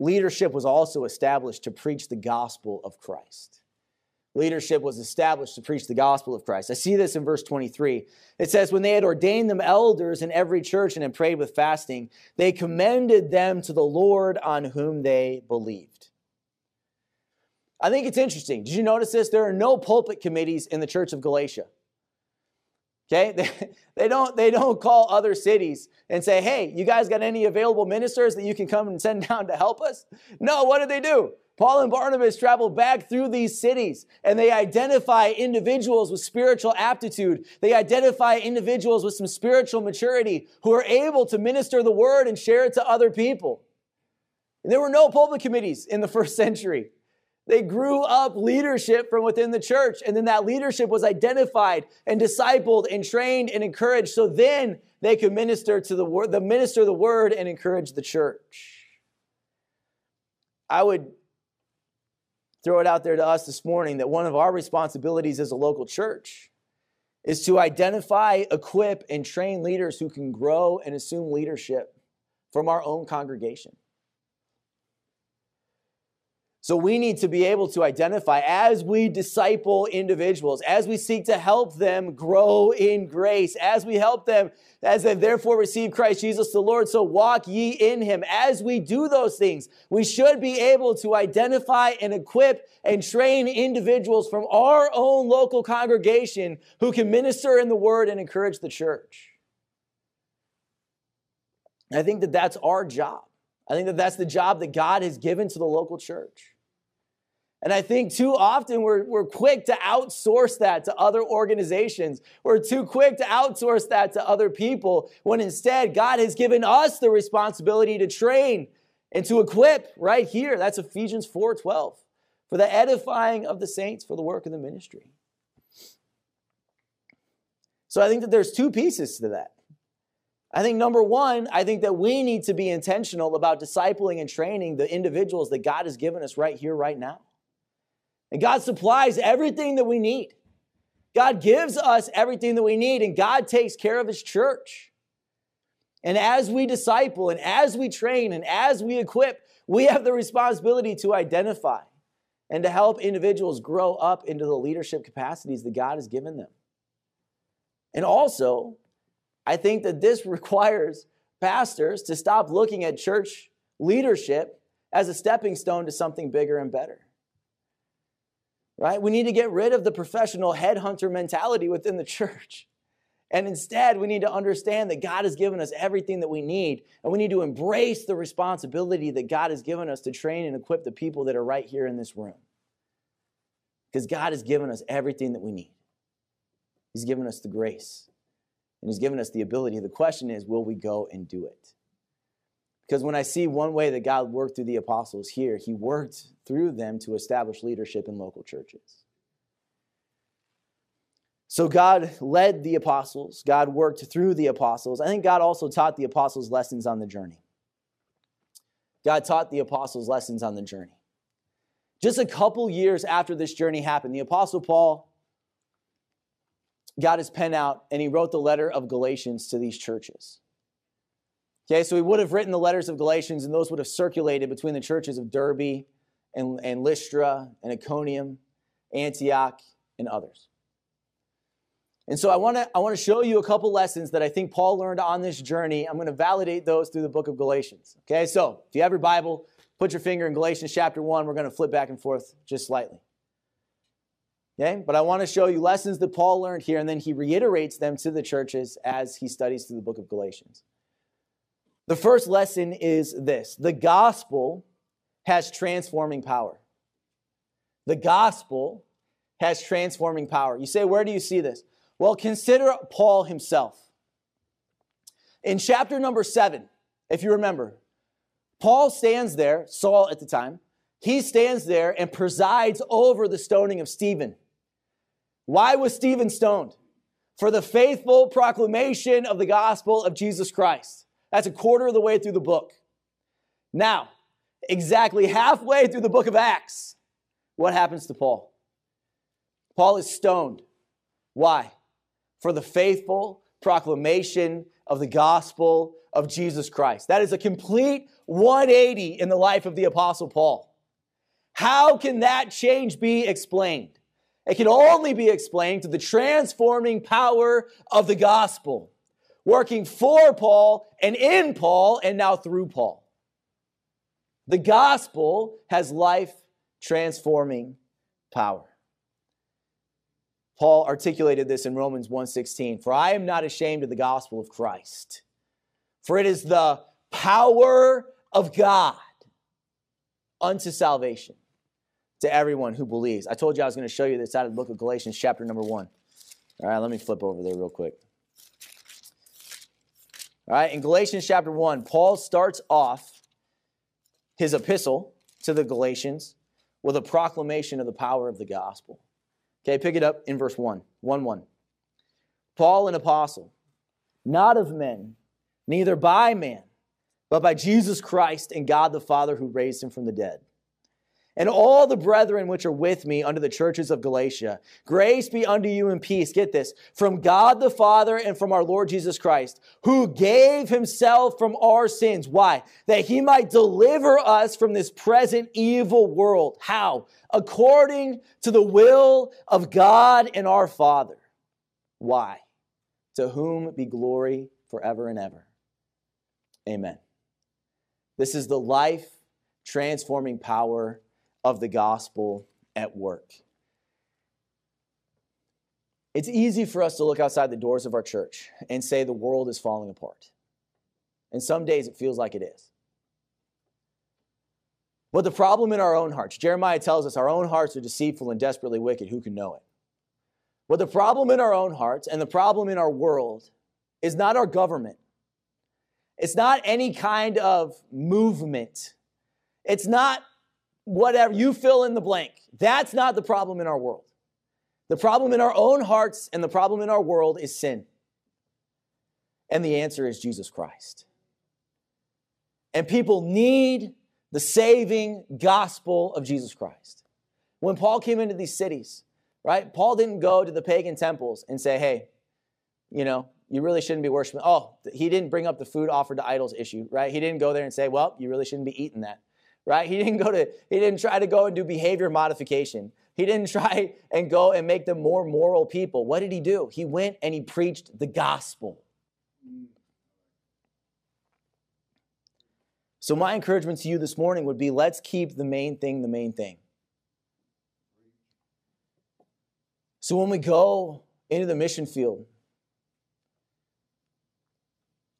leadership was also established to preach the gospel of Christ. Leadership was established to preach the gospel of Christ. I see this in verse 23. It says, When they had ordained them elders in every church and had prayed with fasting, they commended them to the Lord on whom they believed. I think it's interesting. Did you notice this? There are no pulpit committees in the church of Galatia. Okay? They, they, don't, they don't call other cities and say, hey, you guys got any available ministers that you can come and send down to help us? No, what did they do? Paul and Barnabas travel back through these cities and they identify individuals with spiritual aptitude. They identify individuals with some spiritual maturity who are able to minister the word and share it to other people. And there were no pulpit committees in the first century. They grew up leadership from within the church, and then that leadership was identified and discipled and trained and encouraged. So then they could minister to the word, the minister the word and encourage the church. I would throw it out there to us this morning that one of our responsibilities as a local church is to identify, equip, and train leaders who can grow and assume leadership from our own congregation. So we need to be able to identify as we disciple individuals, as we seek to help them grow in grace, as we help them, as they therefore receive Christ Jesus the Lord, so walk ye in him. As we do those things, we should be able to identify and equip and train individuals from our own local congregation who can minister in the word and encourage the church. I think that that's our job. I think that that's the job that God has given to the local church. And I think too often we're, we're quick to outsource that to other organizations. We're too quick to outsource that to other people when instead God has given us the responsibility to train and to equip right here. That's Ephesians 4:12 for the edifying of the saints for the work of the ministry. So I think that there's two pieces to that. I think number one, I think that we need to be intentional about discipling and training the individuals that God has given us right here, right now. And God supplies everything that we need. God gives us everything that we need, and God takes care of His church. And as we disciple, and as we train, and as we equip, we have the responsibility to identify and to help individuals grow up into the leadership capacities that God has given them. And also, I think that this requires pastors to stop looking at church leadership as a stepping stone to something bigger and better. Right? We need to get rid of the professional headhunter mentality within the church. And instead, we need to understand that God has given us everything that we need. And we need to embrace the responsibility that God has given us to train and equip the people that are right here in this room. Because God has given us everything that we need. He's given us the grace and He's given us the ability. The question is, will we go and do it? Because when I see one way that God worked through the apostles here, He worked through them to establish leadership in local churches. So God led the apostles, God worked through the apostles. I think God also taught the apostles lessons on the journey. God taught the apostles lessons on the journey. Just a couple years after this journey happened, the apostle Paul got his pen out and he wrote the letter of Galatians to these churches. Okay, so he would have written the letters of Galatians, and those would have circulated between the churches of Derbe and, and Lystra and Iconium, Antioch, and others. And so I want to I want to show you a couple lessons that I think Paul learned on this journey. I'm going to validate those through the book of Galatians. Okay, so if you have your Bible, put your finger in Galatians chapter 1. We're going to flip back and forth just slightly. Okay? But I want to show you lessons that Paul learned here, and then he reiterates them to the churches as he studies through the book of Galatians. The first lesson is this the gospel has transforming power. The gospel has transforming power. You say, where do you see this? Well, consider Paul himself. In chapter number seven, if you remember, Paul stands there, Saul at the time, he stands there and presides over the stoning of Stephen. Why was Stephen stoned? For the faithful proclamation of the gospel of Jesus Christ. That's a quarter of the way through the book. Now, exactly halfway through the book of Acts, what happens to Paul? Paul is stoned. Why? For the faithful proclamation of the gospel of Jesus Christ. That is a complete 180 in the life of the Apostle Paul. How can that change be explained? It can only be explained to the transforming power of the gospel, working for Paul and in Paul and now through Paul. The gospel has life transforming power. Paul articulated this in Romans 1:16, "For I am not ashamed of the gospel of Christ, for it is the power of God unto salvation to everyone who believes. I told you I was going to show you this out of the book of Galatians, chapter number one. All right, let me flip over there real quick. All right, in Galatians chapter 1, Paul starts off his epistle to the Galatians with a proclamation of the power of the gospel. Okay, pick it up in verse 1, 1 1. Paul, an apostle, not of men, neither by man, but by Jesus Christ and God the Father who raised him from the dead. And all the brethren which are with me under the churches of Galatia, grace be unto you and peace. Get this from God the Father and from our Lord Jesus Christ, who gave himself from our sins. Why? That he might deliver us from this present evil world. How? According to the will of God and our Father. Why? To whom be glory forever and ever. Amen. This is the life transforming power of the gospel at work. It's easy for us to look outside the doors of our church and say the world is falling apart. And some days it feels like it is. But the problem in our own hearts, Jeremiah tells us our own hearts are deceitful and desperately wicked. Who can know it? But the problem in our own hearts and the problem in our world is not our government. It's not any kind of movement. It's not whatever, you fill in the blank. That's not the problem in our world. The problem in our own hearts and the problem in our world is sin. And the answer is Jesus Christ. And people need the saving gospel of Jesus Christ. When Paul came into these cities, right, Paul didn't go to the pagan temples and say, hey, you know, you really shouldn't be worshiping. Oh, he didn't bring up the food offered to idols issue, right? He didn't go there and say, well, you really shouldn't be eating that right? He didn't go to, he didn't try to go and do behavior modification. He didn't try and go and make them more moral people. What did he do? He went and he preached the gospel. So, my encouragement to you this morning would be let's keep the main thing the main thing. So, when we go into the mission field,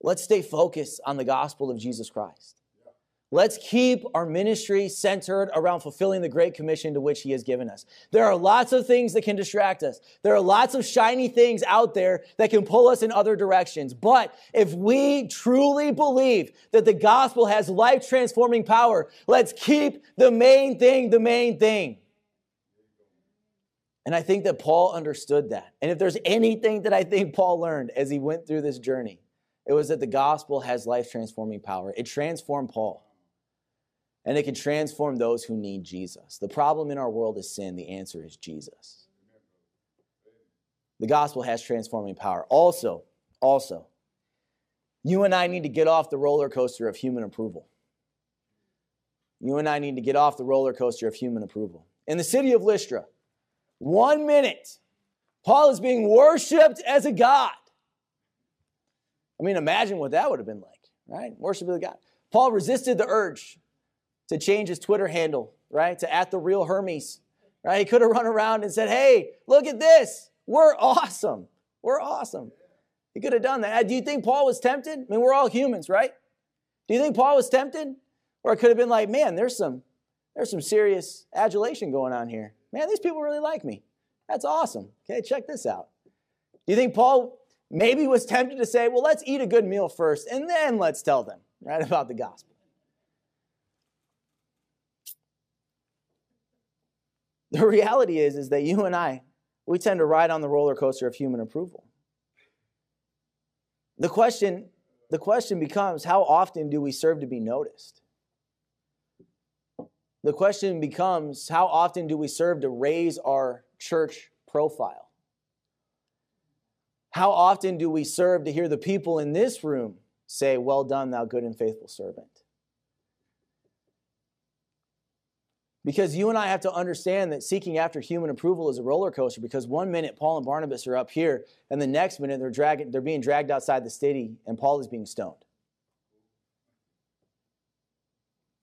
let's stay focused on the gospel of Jesus Christ. Let's keep our ministry centered around fulfilling the great commission to which He has given us. There are lots of things that can distract us. There are lots of shiny things out there that can pull us in other directions. But if we truly believe that the gospel has life transforming power, let's keep the main thing the main thing. And I think that Paul understood that. And if there's anything that I think Paul learned as he went through this journey, it was that the gospel has life transforming power. It transformed Paul and it can transform those who need Jesus. The problem in our world is sin. The answer is Jesus. The gospel has transforming power. Also, also, you and I need to get off the roller coaster of human approval. You and I need to get off the roller coaster of human approval. In the city of Lystra, one minute, Paul is being worshiped as a god. I mean, imagine what that would have been like, right? Worship of the God. Paul resisted the urge to change his Twitter handle, right? To at the real Hermes, right? He could have run around and said, hey, look at this. We're awesome. We're awesome. He could have done that. Uh, do you think Paul was tempted? I mean, we're all humans, right? Do you think Paul was tempted? Or it could have been like, man, there's some, there's some serious adulation going on here. Man, these people really like me. That's awesome. Okay, check this out. Do you think Paul maybe was tempted to say, well, let's eat a good meal first and then let's tell them, right, about the gospel? The reality is, is that you and I, we tend to ride on the roller coaster of human approval. The question, the question becomes how often do we serve to be noticed? The question becomes how often do we serve to raise our church profile? How often do we serve to hear the people in this room say, Well done, thou good and faithful servant? Because you and I have to understand that seeking after human approval is a roller coaster because one minute Paul and Barnabas are up here, and the next minute they're, dragging, they're being dragged outside the city, and Paul is being stoned.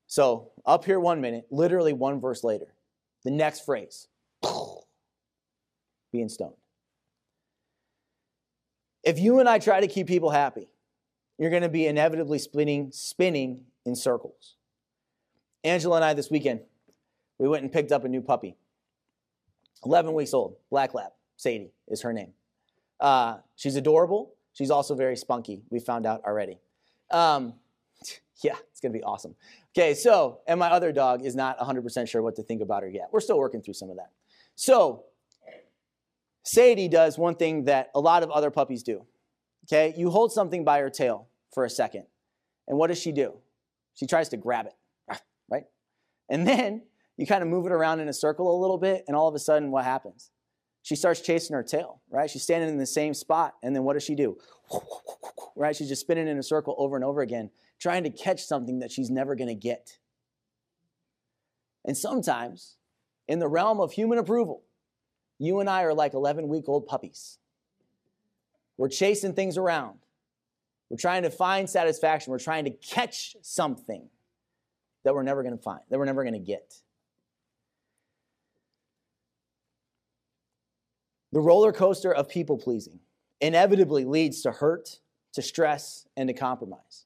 So, up here one minute, literally one verse later, the next phrase being stoned. If you and I try to keep people happy, you're going to be inevitably spinning, spinning in circles. Angela and I this weekend, we went and picked up a new puppy. 11 weeks old, black lab. Sadie is her name. Uh, she's adorable. She's also very spunky. We found out already. Um, yeah, it's going to be awesome. Okay, so, and my other dog is not 100% sure what to think about her yet. We're still working through some of that. So, Sadie does one thing that a lot of other puppies do Okay, you hold something by her tail for a second. And what does she do? She tries to grab it, right? And then you kind of move it around in a circle a little bit, and all of a sudden, what happens? She starts chasing her tail, right? She's standing in the same spot, and then what does she do? Right? She's just spinning in a circle over and over again, trying to catch something that she's never going to get. And sometimes, in the realm of human approval, you and I are like 11 week old puppies. We're chasing things around. We're trying to find satisfaction. We're trying to catch something that we're never going to find, that we're never going to get. The roller coaster of people pleasing inevitably leads to hurt, to stress, and to compromise.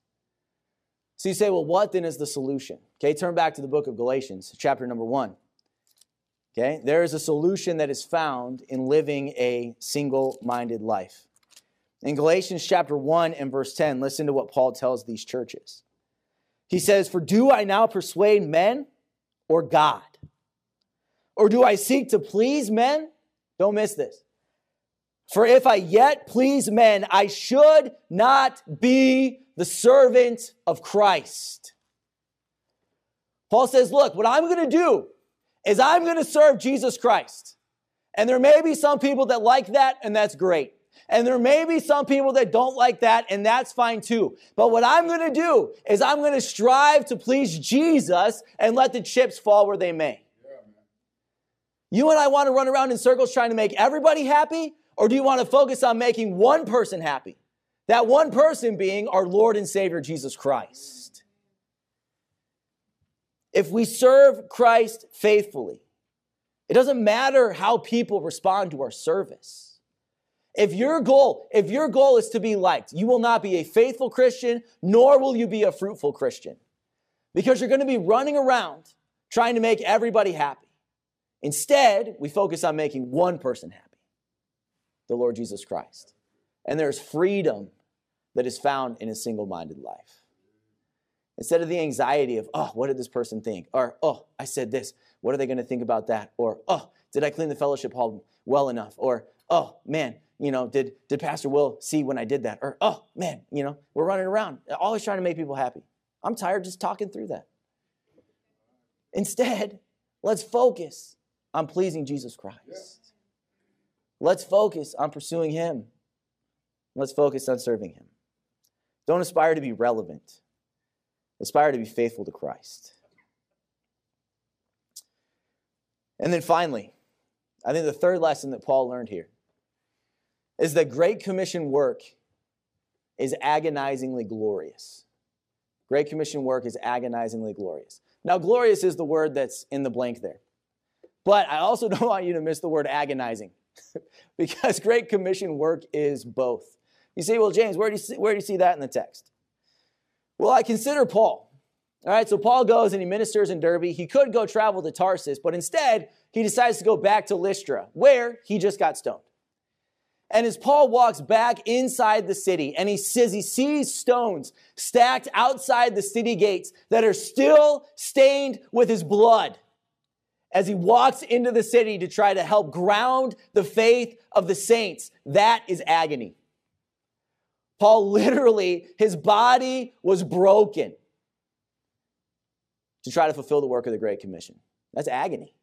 So you say, well, what then is the solution? Okay, turn back to the book of Galatians, chapter number one. Okay, there is a solution that is found in living a single minded life. In Galatians chapter 1 and verse 10, listen to what Paul tells these churches. He says, For do I now persuade men or God? Or do I seek to please men? Don't miss this. For if I yet please men, I should not be the servant of Christ. Paul says, Look, what I'm going to do is I'm going to serve Jesus Christ. And there may be some people that like that, and that's great. And there may be some people that don't like that, and that's fine too. But what I'm going to do is I'm going to strive to please Jesus and let the chips fall where they may. You and I want to run around in circles trying to make everybody happy, or do you want to focus on making one person happy? That one person being our Lord and Savior Jesus Christ. If we serve Christ faithfully, it doesn't matter how people respond to our service. If your goal, if your goal is to be liked, you will not be a faithful Christian, nor will you be a fruitful Christian. Because you're going to be running around trying to make everybody happy. Instead, we focus on making one person happy the Lord Jesus Christ. And there's freedom that is found in a single minded life. Instead of the anxiety of, oh, what did this person think? Or, oh, I said this. What are they going to think about that? Or, oh, did I clean the fellowship hall well enough? Or, oh, man, you know, did, did Pastor Will see when I did that? Or, oh man, you know, we're running around, always trying to make people happy. I'm tired just talking through that. Instead, let's focus on pleasing Jesus Christ. Let's focus on pursuing Him. Let's focus on serving Him. Don't aspire to be relevant, aspire to be faithful to Christ. And then finally, I think the third lesson that Paul learned here is that Great Commission work is agonizingly glorious. Great Commission work is agonizingly glorious. Now, glorious is the word that's in the blank there. But I also don't want you to miss the word agonizing because Great Commission work is both. You say, well, James, where do you see, where do you see that in the text? Well, I consider Paul. All right, so Paul goes and he ministers in Derbe. He could go travel to Tarsus, but instead, he decides to go back to Lystra, where he just got stoned. And as Paul walks back inside the city and he says he sees stones stacked outside the city gates that are still stained with his blood as he walks into the city to try to help ground the faith of the saints, that is agony. Paul literally, his body was broken to try to fulfill the work of the Great Commission. That's agony.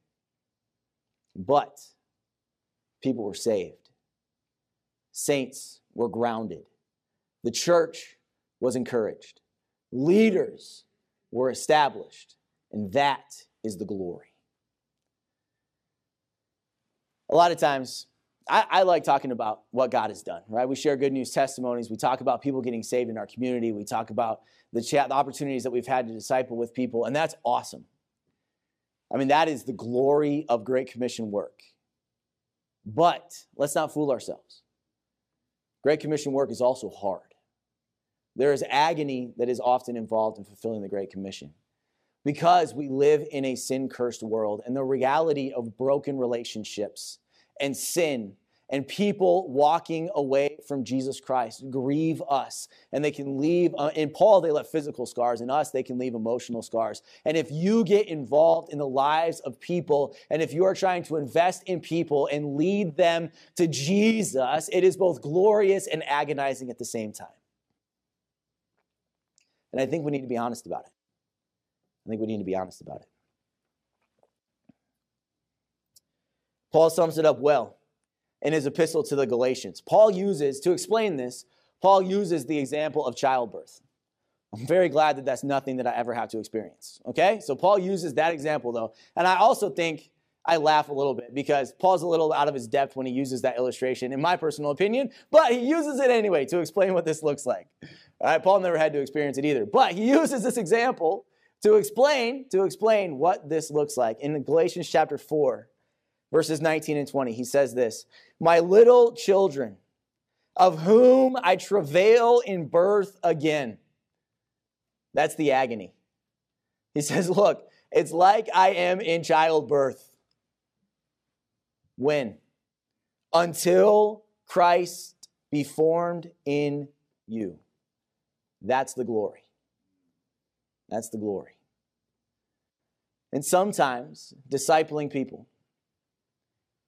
But people were saved saints were grounded, the church was encouraged, leaders were established, and that is the glory. A lot of times, I, I, like talking about what God has done, right? We share good news testimonies. We talk about people getting saved in our community. We talk about the, chat, the opportunities that we've had to disciple with people, and that's awesome. I mean, that is the glory of Great Commission work. But let's not fool ourselves. Great Commission work is also hard. There is agony that is often involved in fulfilling the Great Commission because we live in a sin cursed world and the reality of broken relationships and sin and people walking away from Jesus Christ grieve us. And they can leave, uh, in Paul, they left physical scars. In us, they can leave emotional scars. And if you get involved in the lives of people, and if you are trying to invest in people and lead them to Jesus, it is both glorious and agonizing at the same time. And I think we need to be honest about it. I think we need to be honest about it. Paul sums it up well in his epistle to the Galatians. Paul uses, to explain this, Paul uses the example of childbirth. I'm very glad that that's nothing that I ever have to experience. Okay? So Paul uses that example though. And I also think I laugh a little bit because Paul's a little out of his depth when he uses that illustration, in my personal opinion, but he uses it anyway to explain what this looks like. All right, Paul never had to experience it either, but he uses this example to explain to explain what this looks like. In Galatians chapter 4, verses 19 and 20, he says this, "My little children, of whom I travail in birth again." That's the agony. He says, "Look, it's like I am in childbirth." When? Until Christ be formed in you. That's the glory. That's the glory. And sometimes discipling people,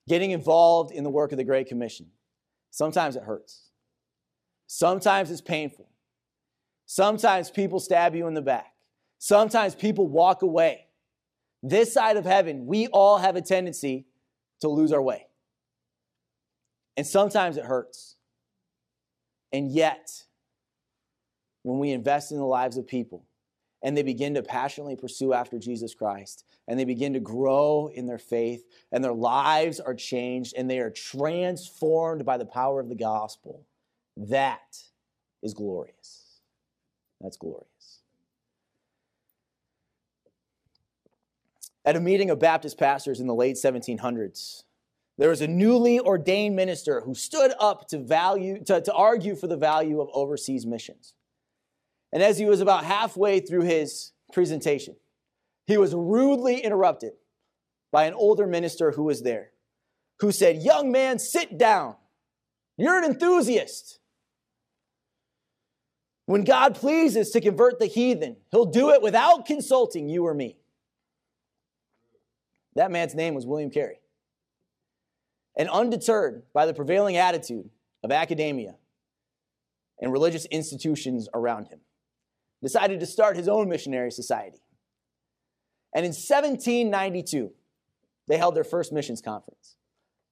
getting involved in the work of the Great Commission, sometimes it hurts. Sometimes it's painful. Sometimes people stab you in the back. Sometimes people walk away. This side of heaven, we all have a tendency to lose our way. And sometimes it hurts. And yet, when we invest in the lives of people and they begin to passionately pursue after Jesus Christ and they begin to grow in their faith and their lives are changed and they are transformed by the power of the gospel, that is glorious. That's glorious. At a meeting of Baptist pastors in the late 1700s, there was a newly ordained minister who stood up to, value, to, to argue for the value of overseas missions. And as he was about halfway through his presentation, he was rudely interrupted by an older minister who was there, who said, Young man, sit down. You're an enthusiast. When God pleases to convert the heathen, he'll do it without consulting you or me. That man's name was William Carey. And undeterred by the prevailing attitude of academia and religious institutions around him, decided to start his own missionary society. And in 1792, they held their first missions conference.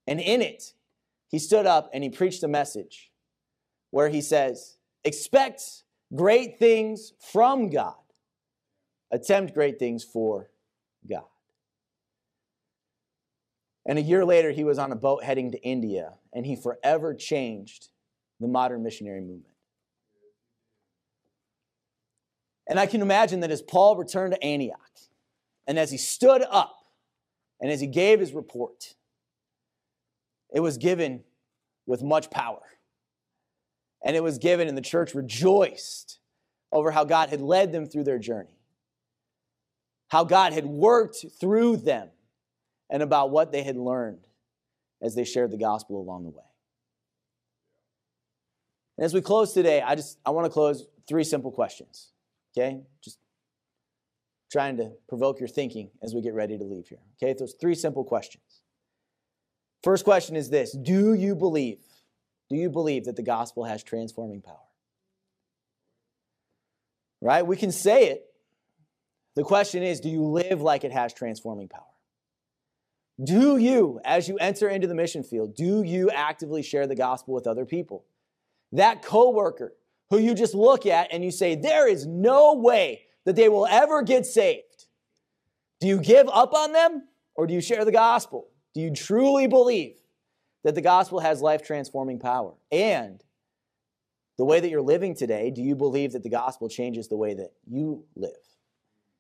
And in it, he stood up and he preached a message where he says, Expect great things from God, attempt great things for God. And a year later, he was on a boat heading to India, and he forever changed the modern missionary movement. And I can imagine that as Paul returned to Antioch, and as he stood up, and as he gave his report, it was given with much power. And it was given, and the church rejoiced over how God had led them through their journey, how God had worked through them and about what they had learned as they shared the gospel along the way. And as we close today, I just I want to close three simple questions. Okay? Just trying to provoke your thinking as we get ready to leave here. Okay? Those three simple questions. First question is this Do you believe? Do you believe that the gospel has transforming power? Right? We can say it. The question is do you live like it has transforming power? Do you, as you enter into the mission field, do you actively share the gospel with other people? That coworker who you just look at and you say, there is no way that they will ever get saved. Do you give up on them or do you share the gospel? Do you truly believe that the gospel has life transforming power? And the way that you're living today, do you believe that the gospel changes the way that you live?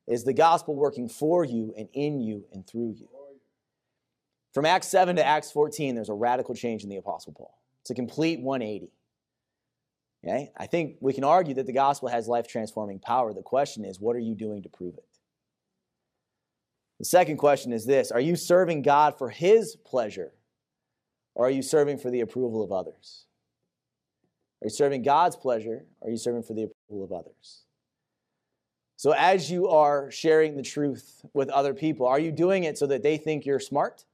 Is the gospel working for you and in you and through you? From Acts 7 to Acts 14, there's a radical change in the Apostle Paul. It's a complete 180. Okay? I think we can argue that the gospel has life transforming power. The question is, what are you doing to prove it? The second question is this Are you serving God for His pleasure? Or are you serving for the approval of others? Are you serving God's pleasure? Or are you serving for the approval of others? So, as you are sharing the truth with other people, are you doing it so that they think you're smart?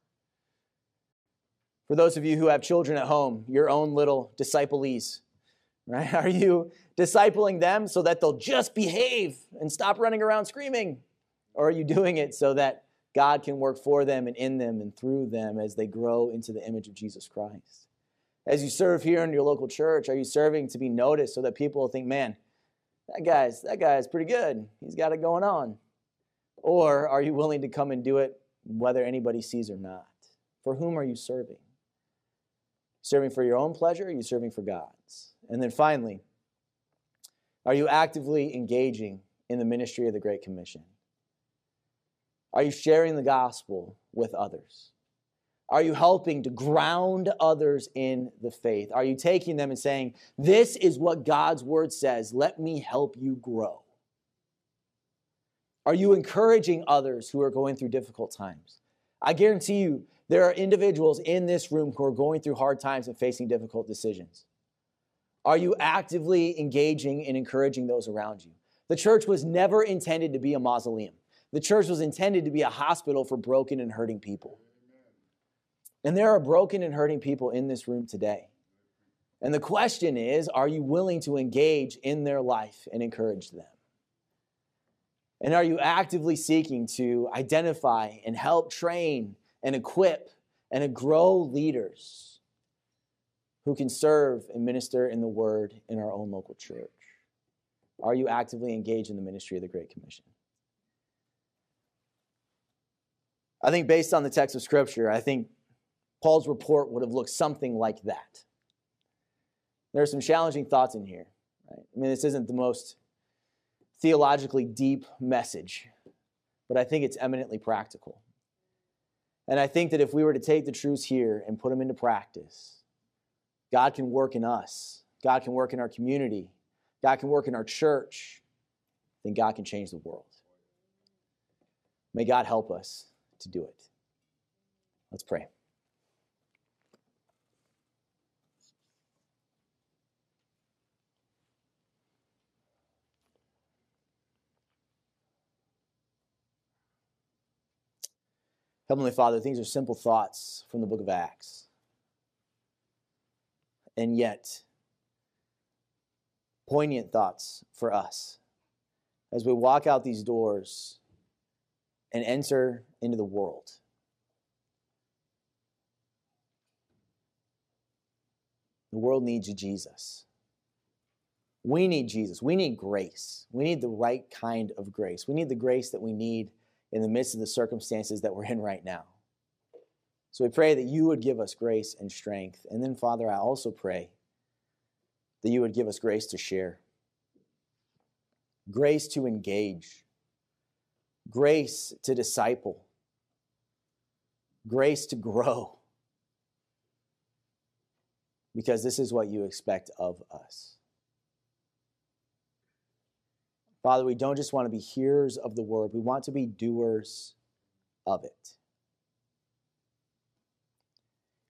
For those of you who have children at home, your own little disciplees, right? Are you discipling them so that they'll just behave and stop running around screaming? Or are you doing it so that God can work for them and in them and through them as they grow into the image of Jesus Christ? As you serve here in your local church, are you serving to be noticed so that people will think, man, that guy's that guy's pretty good. He's got it going on. Or are you willing to come and do it whether anybody sees or not? For whom are you serving? Serving for your own pleasure or are you serving for God's? And then finally, are you actively engaging in the ministry of the Great Commission? Are you sharing the gospel with others? Are you helping to ground others in the faith? Are you taking them and saying, This is what God's word says, let me help you grow? Are you encouraging others who are going through difficult times? I guarantee you, there are individuals in this room who are going through hard times and facing difficult decisions. Are you actively engaging and encouraging those around you? The church was never intended to be a mausoleum. The church was intended to be a hospital for broken and hurting people. And there are broken and hurting people in this room today. And the question is are you willing to engage in their life and encourage them? And are you actively seeking to identify and help train and equip and grow leaders who can serve and minister in the word in our own local church? Are you actively engaged in the ministry of the Great Commission? I think based on the text of Scripture, I think Paul's report would have looked something like that. There are some challenging thoughts in here. Right? I mean, this isn't the most theologically deep message, but I think it's eminently practical. And I think that if we were to take the truths here and put them into practice, God can work in us, God can work in our community, God can work in our church, then God can change the world. May God help us to do it. Let's pray. Heavenly Father, these are simple thoughts from the book of Acts. And yet, poignant thoughts for us as we walk out these doors and enter into the world. The world needs Jesus. We need Jesus. We need grace. We need the right kind of grace. We need the grace that we need in the midst of the circumstances that we're in right now. So we pray that you would give us grace and strength. And then, Father, I also pray that you would give us grace to share, grace to engage, grace to disciple, grace to grow. Because this is what you expect of us. Father, we don't just want to be hearers of the word, we want to be doers of it.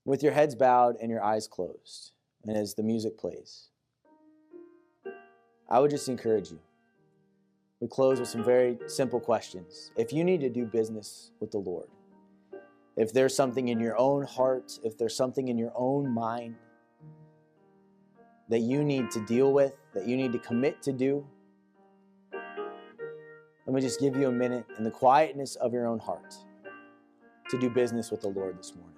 With your heads bowed and your eyes closed, and as the music plays, I would just encourage you. We close with some very simple questions. If you need to do business with the Lord, if there's something in your own heart, if there's something in your own mind that you need to deal with, that you need to commit to do, let me just give you a minute in the quietness of your own heart to do business with the Lord this morning.